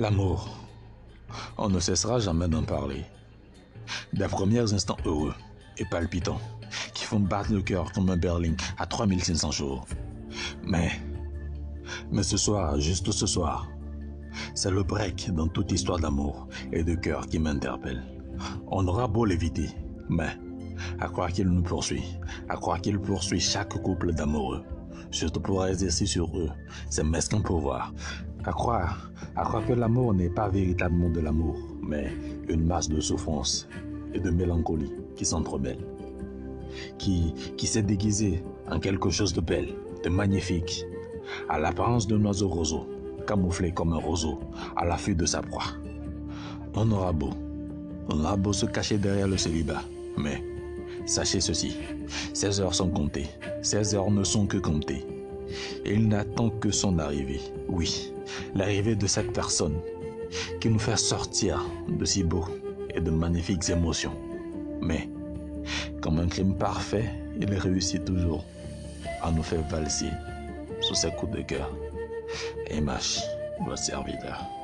L'amour. On ne cessera jamais d'en parler. Des premiers instants heureux et palpitants qui font battre le cœur comme un berling à 3500 jours. Mais, mais ce soir, juste ce soir, c'est le break dans toute histoire d'amour et de cœur qui m'interpelle. On aura beau l'éviter, mais à croire qu'il nous poursuit, à croire qu'il poursuit chaque couple d'amoureux, juste pour exercer sur eux ses mesquins pouvoirs. À croire, à croire que l'amour n'est pas véritablement de l'amour, mais une masse de souffrance et de mélancolie qui s'entremêlent, qui, qui s'est déguisée en quelque chose de belle, de magnifique, à l'apparence d'un oiseau roseau, camouflé comme un roseau à l'affût de sa proie. On aura beau, on aura beau se cacher derrière le célibat, mais sachez ceci, ces heures sont comptées, ces heures ne sont que comptées. Et il n'attend que son arrivée, oui, l'arrivée de cette personne qui nous fait sortir de si beaux et de magnifiques émotions. Mais, comme un crime parfait, il réussit toujours à nous faire valser sous ses coups de cœur. MH, votre serviteur.